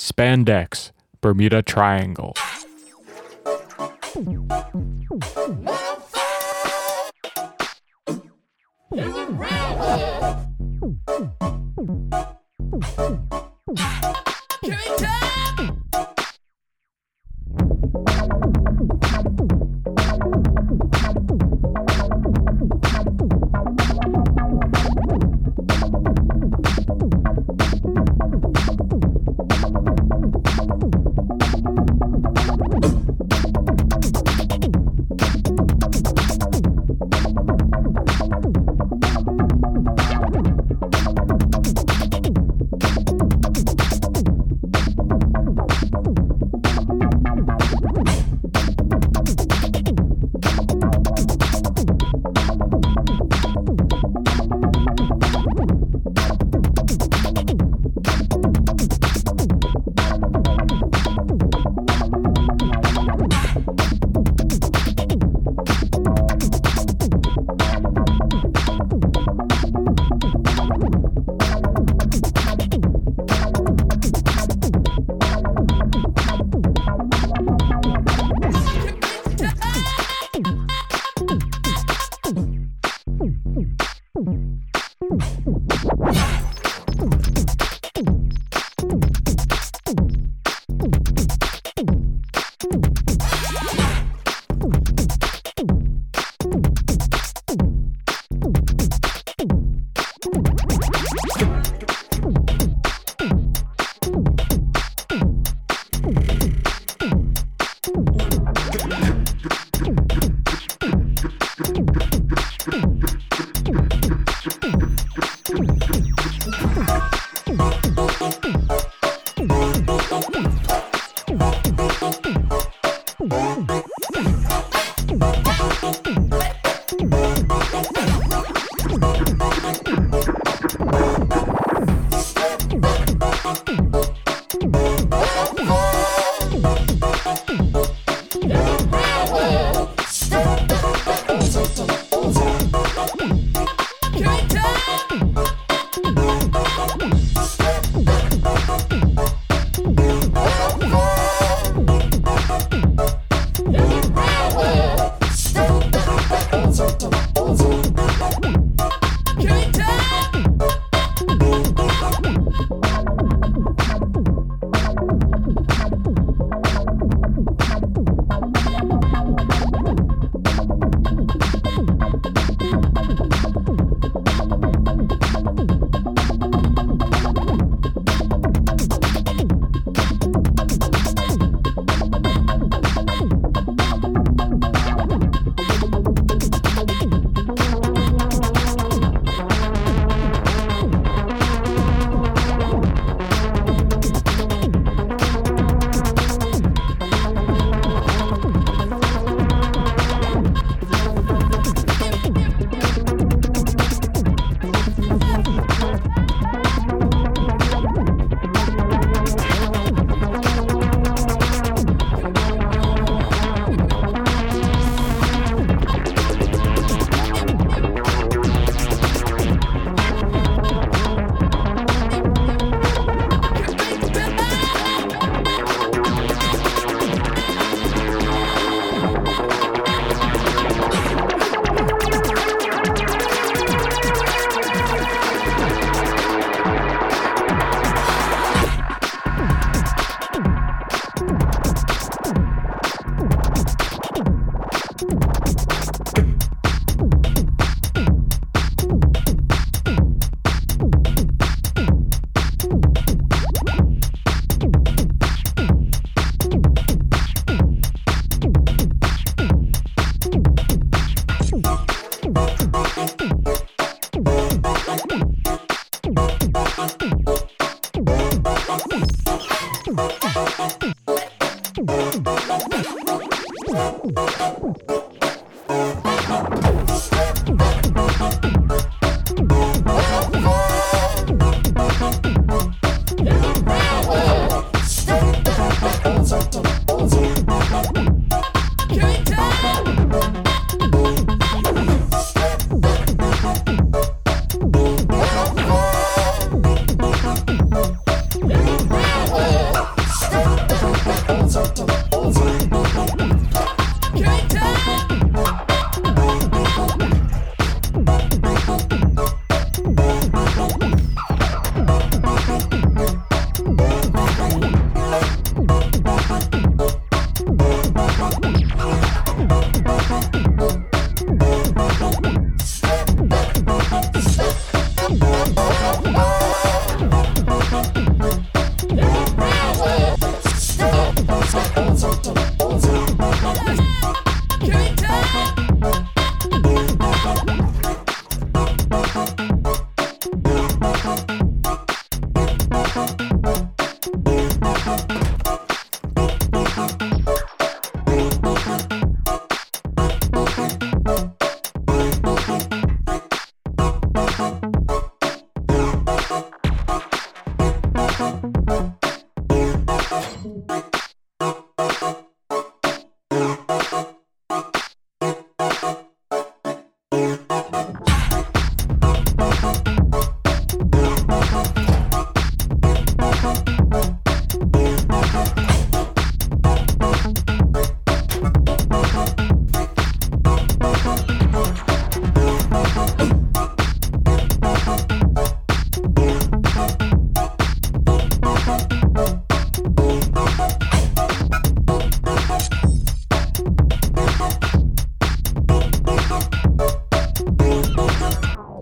Spandex, Bermuda Triangle. うん。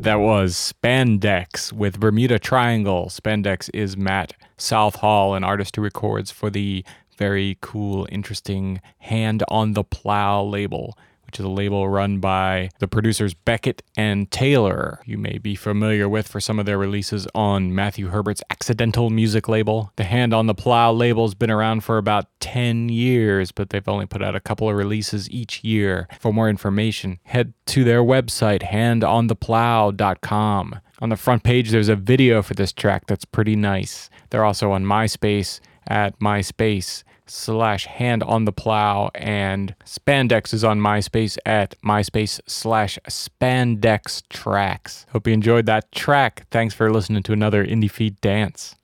That was Spandex with Bermuda Triangle. Spandex is Matt Southall, an artist who records for the very cool, interesting Hand on the Plow label, which is a label run by the producers Beckett and Taylor, you may be familiar with for some of their releases on Matthew Herbert's Accidental Music label. The Hand on the Plow label's been around for about 10 years, but they've only put out a couple of releases each year. For more information, head to their website, handontheplow.com. On the front page, there's a video for this track that's pretty nice. They're also on MySpace at MySpace slash hand on the plow and spandex is on myspace at myspace slash spandex tracks hope you enjoyed that track thanks for listening to another IndieFeed dance